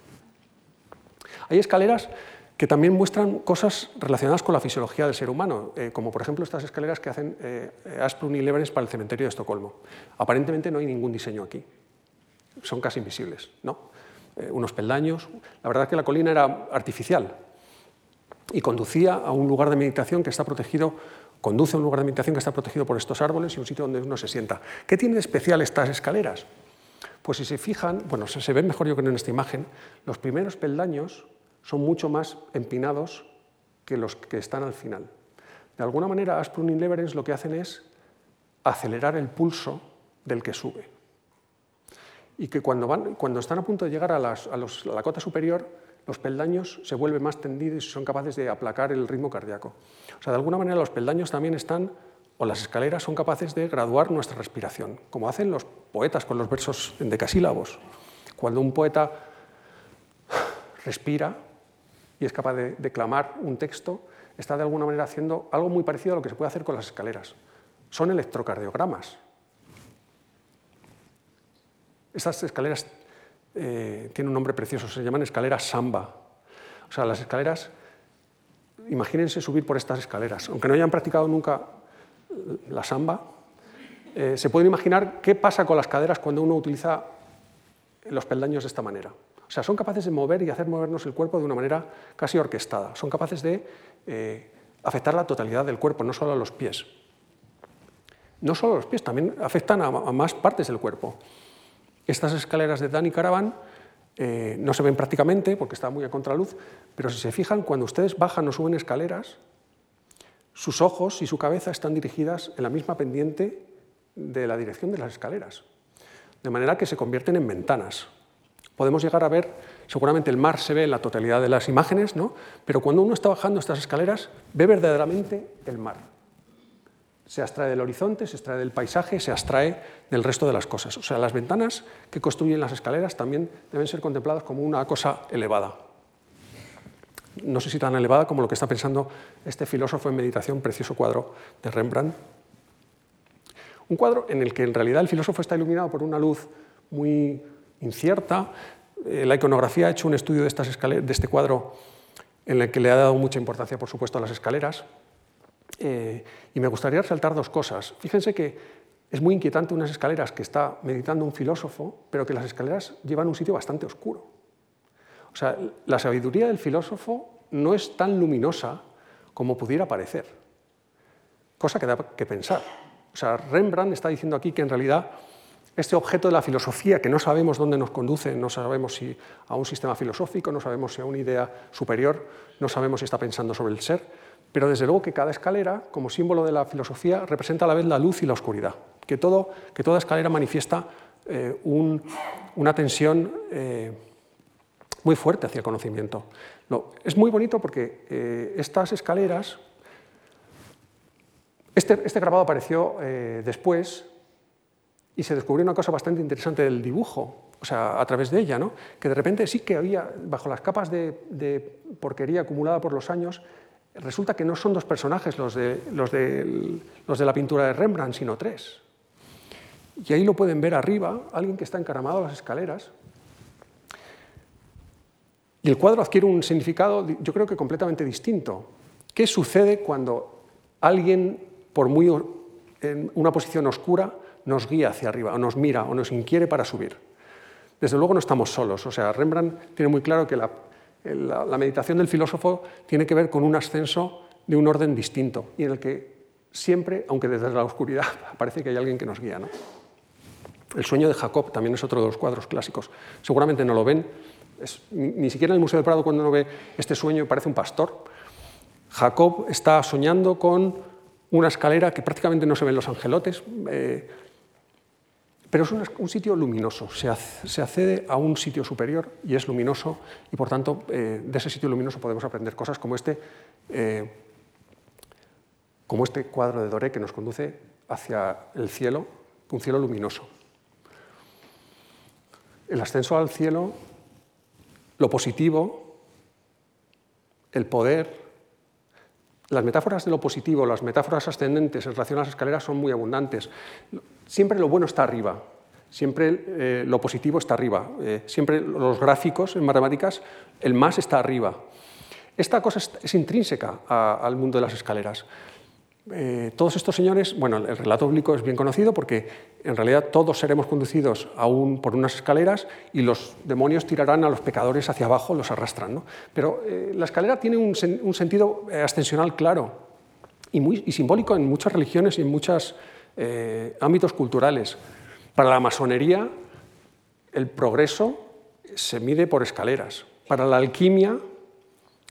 Hay escaleras que también muestran cosas relacionadas con la fisiología del ser humano, eh, como por ejemplo estas escaleras que hacen eh, Asplund y para el cementerio de Estocolmo. Aparentemente no hay ningún diseño aquí, son casi invisibles, ¿no? Eh, unos peldaños. La verdad es que la colina era artificial y conducía a un lugar de meditación que está protegido, conduce a un lugar de meditación que está protegido por estos árboles y un sitio donde uno se sienta. ¿Qué tiene de especial estas escaleras? Pues si se fijan, bueno, se, se ven mejor yo que en esta imagen, los primeros peldaños son mucho más empinados que los que están al final. De alguna manera, Asprun y Leverens lo que hacen es acelerar el pulso del que sube. Y que cuando, van, cuando están a punto de llegar a, a, la cota superior, los peldaños se vuelven más tendidos y son capaces de aplacar el ritmo cardíaco. O sea, de alguna manera los peldaños también están, o las escaleras son capaces de graduar nuestra respiración, como hacen los poetas con los versos en decasílabos. Cuando un poeta respira, y es capaz de declamar un texto, está de alguna manera haciendo algo muy parecido a lo que se puede hacer con las escaleras. Son electrocardiogramas. Estas escaleras eh, tiene un nombre precioso, se llaman escaleras samba. O sea, las escaleras, imagínense subir por estas escaleras, aunque no hayan practicado nunca la samba, eh, se pueden imaginar qué pasa con las caderas cuando uno utiliza los peldaños de esta manera. O sea, son capaces de mover y hacer movernos el cuerpo de una manera casi orquestada. Son capaces de eh, afectar la totalidad del cuerpo, no solo a los pies. No solo a los pies, también afectan a, más partes del cuerpo. Estas escaleras de Danny Caravan eh, no se ven prácticamente porque está muy a contraluz, pero si se fijan, cuando ustedes bajan o suben escaleras, sus ojos y su cabeza están dirigidas en la misma pendiente de la dirección de las escaleras, de manera que se convierten en ventanas. Podemos llegar a ver, seguramente el mar se ve en la totalidad de las imágenes, ¿no? pero cuando uno está bajando estas escaleras, ve verdaderamente el mar se abstrae del horizonte, se extrae del paisaje, se abstrae del resto de las cosas. O sea, las ventanas que construyen las escaleras también deben ser contempladas como una cosa elevada. No sé si tan elevada como lo que está pensando este filósofo en meditación, precioso cuadro de Rembrandt. Un cuadro en el que en realidad el filósofo está iluminado por una luz muy incierta. Eh, la iconografía ha hecho un estudio de, este cuadro en el que le ha dado mucha importancia, por supuesto, a las escaleras. Eh, y me gustaría resaltar dos cosas. Fíjense que es muy inquietante unas escaleras que está meditando un filósofo, pero que las escaleras llevan a un sitio bastante oscuro. O sea, la sabiduría del filósofo no es tan luminosa como pudiera parecer, cosa que da que pensar. O sea, Rembrandt está diciendo aquí que en realidad este objeto de la filosofía, que no sabemos dónde nos conduce, no sabemos si a un sistema filosófico, no sabemos si a una idea superior, no sabemos si está pensando sobre el ser, pero desde luego que cada escalera, como símbolo de la filosofía, representa a la vez la luz y la oscuridad, que, toda escalera manifiesta eh, una tensión eh, muy fuerte hacia el conocimiento. es muy bonito porque eh, estas escaleras, este, este grabado apareció después y se descubrió una cosa bastante interesante del dibujo, o sea, a través de ella, ¿no? que de repente sí que había, bajo las capas de porquería acumulada por los años, resulta que no son dos personajes los de, los de, los de la pintura de Rembrandt, sino tres. Y ahí lo pueden ver arriba, alguien que está encaramado a las escaleras. Y el cuadro adquiere un significado, yo creo que completamente distinto. ¿Qué sucede cuando alguien, por muy en una posición oscura, nos guía hacia arriba, o nos mira, o nos inquiere para subir? Desde luego no estamos solos. O sea, Rembrandt tiene muy claro que la, la, meditación del filósofo tiene que ver con un ascenso de un orden distinto y en el que siempre, aunque desde la oscuridad, parece que hay alguien que nos guía. El sueño de Jacob también es otro de los cuadros clásicos. Seguramente no lo ven, ni siquiera en el Museo del Prado cuando uno ve este sueño parece un pastor. Jacob está soñando con una escalera que prácticamente no se ven los angelotes, eh, pero es un, sitio luminoso, se, accede a un sitio superior y es luminoso y por tanto eh, de ese sitio luminoso podemos aprender cosas como este, eh, como este cuadro de Doré que nos conduce hacia el cielo, un cielo luminoso. El ascenso al cielo, lo positivo, el poder, las metáforas de lo positivo, las metáforas ascendentes en relación a las escaleras son muy abundantes. Siempre lo bueno está arriba, siempre eh, lo positivo está arriba, eh, siempre los gráficos en matemáticas, el más está arriba. Esta cosa es, intrínseca al mundo de las escaleras. Eh, todos estos señores, bueno, el relato bíblico es bien conocido porque en realidad todos seremos conducidos aún por unas escaleras y los demonios tirarán a los pecadores hacia abajo, los arrastran. Pero la escalera tiene un, sentido ascensional claro y, muy, simbólico en muchas religiones y en muchas eh, ámbitos culturales. Para la masonería, el progreso se mide por escaleras. Para la alquimia,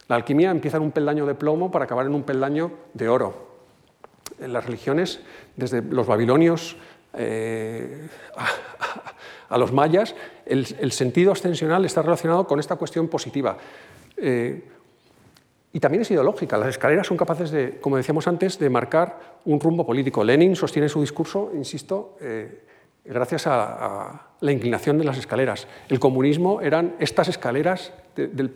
la alquimia empieza en un peldaño de plomo para acabar en un peldaño de oro. Las religiones, desde los babilonios eh, a, los mayas, el, sentido ascensional está relacionado con esta cuestión positiva. Eh, y también es ideológica. Las escaleras son capaces de, como decíamos antes, de marcar un rumbo político. Lenin sostiene su discurso, insisto, eh, gracias a, la inclinación de las escaleras. El comunismo eran estas escaleras de,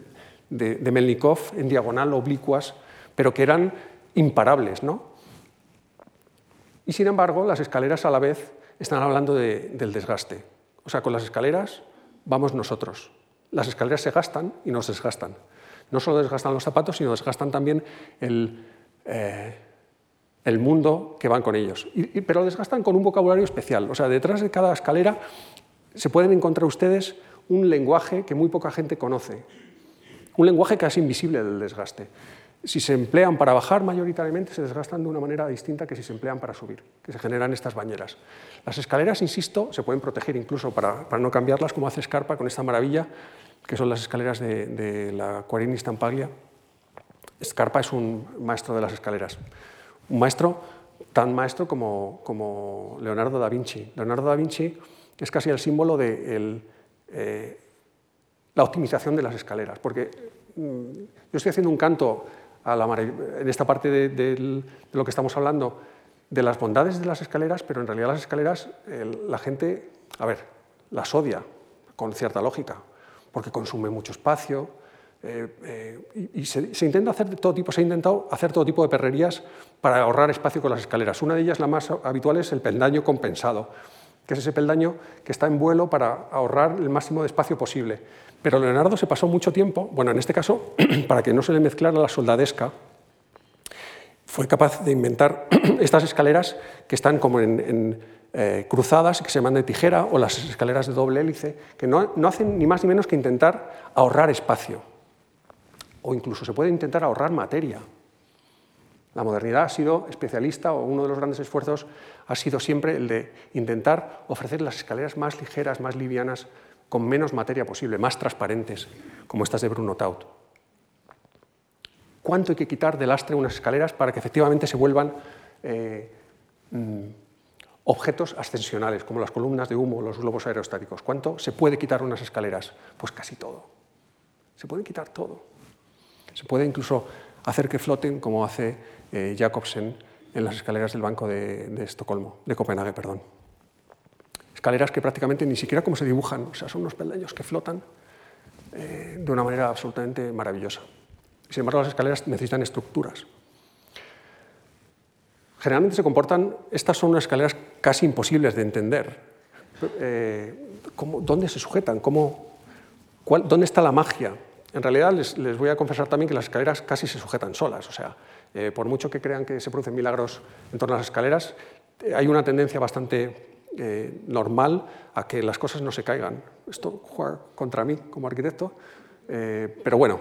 de, Melnikov en diagonal, oblicuas, pero que eran imparables. ¿no? Y sin embargo, las escaleras a la vez están hablando del desgaste. O sea, con las escaleras vamos nosotros. Las escaleras se gastan y nos desgastan. No solo desgastan los zapatos, sino desgastan también el, eh, el mundo que van con ellos. Y, pero desgastan con un vocabulario especial. O sea, detrás de cada escalera se pueden encontrar ustedes un lenguaje que muy poca gente conoce. Un lenguaje casi invisible del desgaste. Si se emplean para bajar, mayoritariamente se desgastan de una manera distinta que si se emplean para subir, que se generan estas bañeras. Las escaleras, insisto, se pueden proteger incluso para, para no cambiarlas, como hace Scarpa con esta maravilla, que son las escaleras de, de la Quarini Stampaglia. Scarpa es un maestro de las escaleras, un maestro tan maestro como, como Leonardo da Vinci. Leonardo da Vinci es casi el símbolo de el, eh, la optimización de las escaleras, porque mm, yo estoy haciendo un canto en esta parte de, lo que estamos hablando, de las bondades de las escaleras, pero en realidad las escaleras la gente, a ver, las odia con cierta lógica, porque consume mucho espacio, eh, eh, y, se, intenta hacer todo tipo, se ha intentado hacer todo tipo de perrerías para ahorrar espacio con las escaleras. Una de ellas, la más habitual, es el peldaño compensado, que es ese peldaño que está en vuelo para ahorrar el máximo de espacio posible. Pero Leonardo se pasó mucho tiempo, bueno, en este caso, para que no se le mezclara la soldadesca, fue capaz de inventar estas escaleras que están como en, eh, cruzadas, que se llaman de tijera, o las escaleras de doble hélice, que no, no hacen ni más ni menos que intentar ahorrar espacio. O incluso se puede intentar ahorrar materia. La modernidad ha sido especialista, o uno de los grandes esfuerzos ha sido siempre el de intentar ofrecer las escaleras más ligeras, más livianas, con menos materia posible, más transparentes, como estas de Bruno Taut. ¿Cuánto hay que quitar de lastre unas escaleras para que efectivamente se vuelvan eh, mm, objetos ascensionales, como las columnas de humo, los globos aerostáticos? ¿Cuánto se puede quitar unas escaleras? Pues casi todo. Se puede quitar todo. Se puede incluso hacer que floten, como hace eh, Jacobsen en las escaleras del Banco de, de Estocolmo, de Copenhague, perdón escaleras que prácticamente ni siquiera como se dibujan, o sea, son unos peldaños que flotan eh, de una manera absolutamente maravillosa. Sin embargo, las escaleras necesitan estructuras. Generalmente se comportan, estas son unas escaleras casi imposibles de entender. Eh, ¿Dónde se sujetan? ¿Cómo, ¿Dónde está la magia? En realidad les, les, voy a confesar también que las escaleras casi se sujetan solas. O sea, eh, por mucho que crean que se producen milagros en torno a las escaleras, hay una tendencia bastante eh, normal a que las cosas no se caigan. Esto juega contra mí como arquitecto, eh, pero bueno.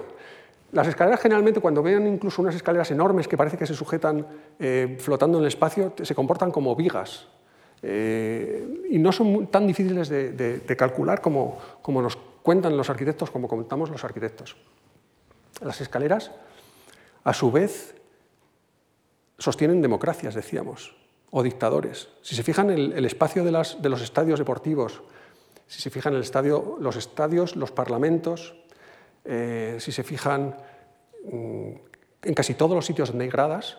Las escaleras generalmente cuando vean incluso unas escaleras enormes que parece que se sujetan eh, flotando en el espacio, se comportan como vigas y no son tan difíciles de, calcular como, como nos cuentan los arquitectos, como comentamos los arquitectos. Las escaleras, a su vez, sostienen democracias, decíamos o dictadores. Si se fijan en el, espacio de, los estadios deportivos, si se fijan el los estadios, los parlamentos, eh, si se fijan mm, en casi todos los sitios donde gradas,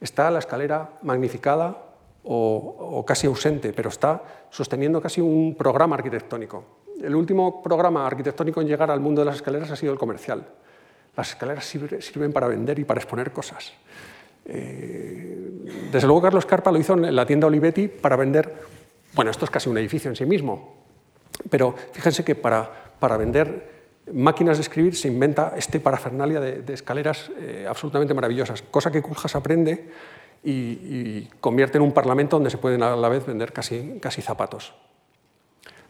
está la escalera magnificada o, casi ausente, pero está sosteniendo casi un programa arquitectónico. El último programa arquitectónico en llegar al mundo de las escaleras ha sido el comercial. Las escaleras sirven para vender y para exponer cosas. Eh, desde luego Carlos Carpa lo hizo en la tienda Olivetti para vender, bueno, esto es casi un edificio en sí mismo, pero fíjense que para, para vender máquinas de escribir se inventa este parafernalia de, escaleras eh, absolutamente maravillosas, cosa que Culjas aprende y, convierte en un parlamento donde se pueden a la vez vender casi, casi zapatos.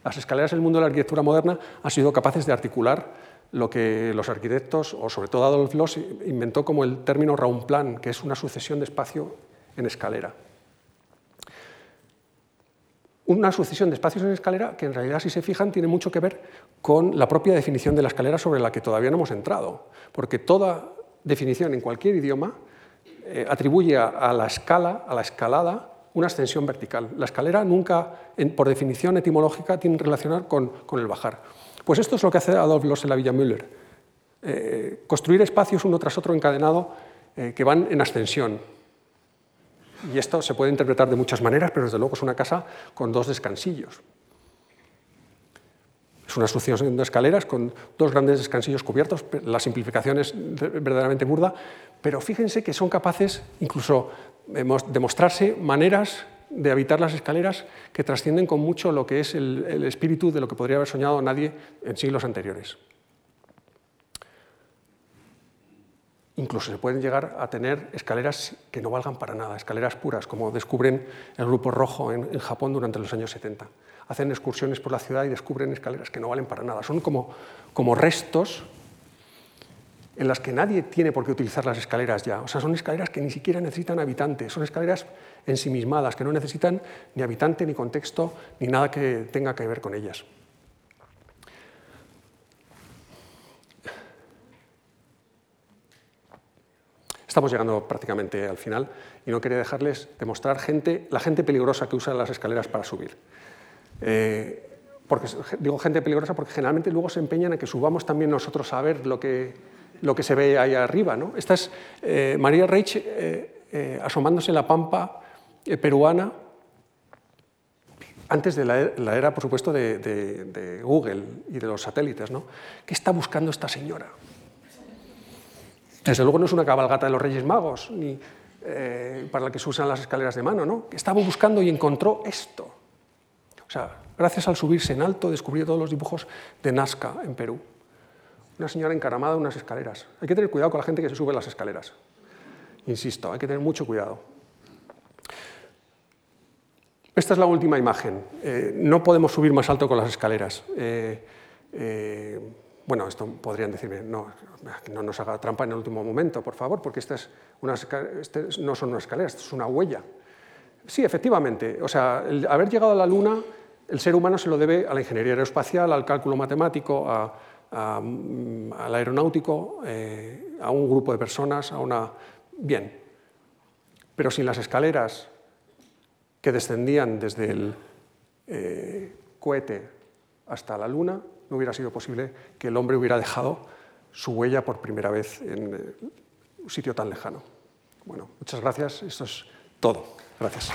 Las escaleras del mundo de la arquitectura moderna han sido capaces de articular lo que los arquitectos, o sobre todo Adolf Loos, inventó como el término Raumplan, que es una sucesión de espacio en escalera. Una sucesión de espacios en escalera que en realidad, si se fijan, tiene mucho que ver con la propia definición de la escalera sobre la que todavía no hemos entrado, porque toda definición en cualquier idioma eh, atribuye a, la escala, a la escalada, una ascensión vertical. La escalera nunca, por definición etimológica, tiene que relacionar con el bajar. Pues esto es lo que hace Adolf Loos en la Villa Müller. Eh, construir espacios uno tras otro encadenado eh, que van en ascensión. Y esto se puede interpretar de muchas maneras, pero desde luego es una casa con dos descansillos. Es una sucesión de escaleras con dos grandes descansillos cubiertos. La simplificación es verdaderamente burda, pero fíjense que son capaces incluso de mostrarse maneras de habitar las escaleras que trascienden con mucho lo que es el, espíritu de lo que podría haber soñado nadie en siglos anteriores. Incluso se pueden llegar a tener escaleras que no valgan para nada, escaleras puras, como descubren el Grupo Rojo en, en, Japón durante los años 70. Hacen excursiones por la ciudad y descubren escaleras que no valen para nada. Son como, como restos en las que nadie tiene por qué utilizar las escaleras ya. O sea, son escaleras que ni siquiera necesitan habitantes, son escaleras ensimismadas, que no necesitan ni habitante, ni contexto, ni nada que tenga que ver con ellas. Estamos llegando prácticamente al final y no quería dejarles de mostrar gente, la gente peligrosa que usa las escaleras para subir. Eh, porque, digo gente peligrosa porque generalmente luego se empeñan en que subamos también nosotros a ver lo que, lo que se ve ahí arriba. ¿no? Esta es eh, María Reich eh, eh, asomándose en la pampa peruana antes de la, era, por supuesto, de, Google y de los satélites. ¿no? ¿Qué está buscando esta señora? Desde luego no es una cabalgata de los Reyes Magos, ni para la que se usan las escaleras de mano, ¿no? Estaba buscando y encontró esto. O sea, gracias al subirse en alto, descubrió todos los dibujos de Nazca en Perú. Una señora encaramada en unas escaleras. Hay que tener cuidado con la gente que se sube las escaleras. Insisto, hay que tener mucho cuidado. Esta es la última imagen. Eh, no podemos subir más alto con las escaleras. Eh, eh, bueno, esto podrían decirme, no, no nos haga trampa en el último momento, por favor, porque estas este no son unas escaleras, esto es una huella. Sí, efectivamente, o sea, haber llegado a la Luna, el ser humano se lo debe a la ingeniería aeroespacial, al cálculo matemático, a, al aeronáutico, eh, a un grupo de personas, a una... Bien, pero sin las escaleras que descendían desde el eh, cohete hasta la Luna, no hubiera sido posible que el hombre hubiera dejado su huella por primera vez en eh, un sitio tan lejano. Bueno, muchas gracias. Esto es todo. Gracias.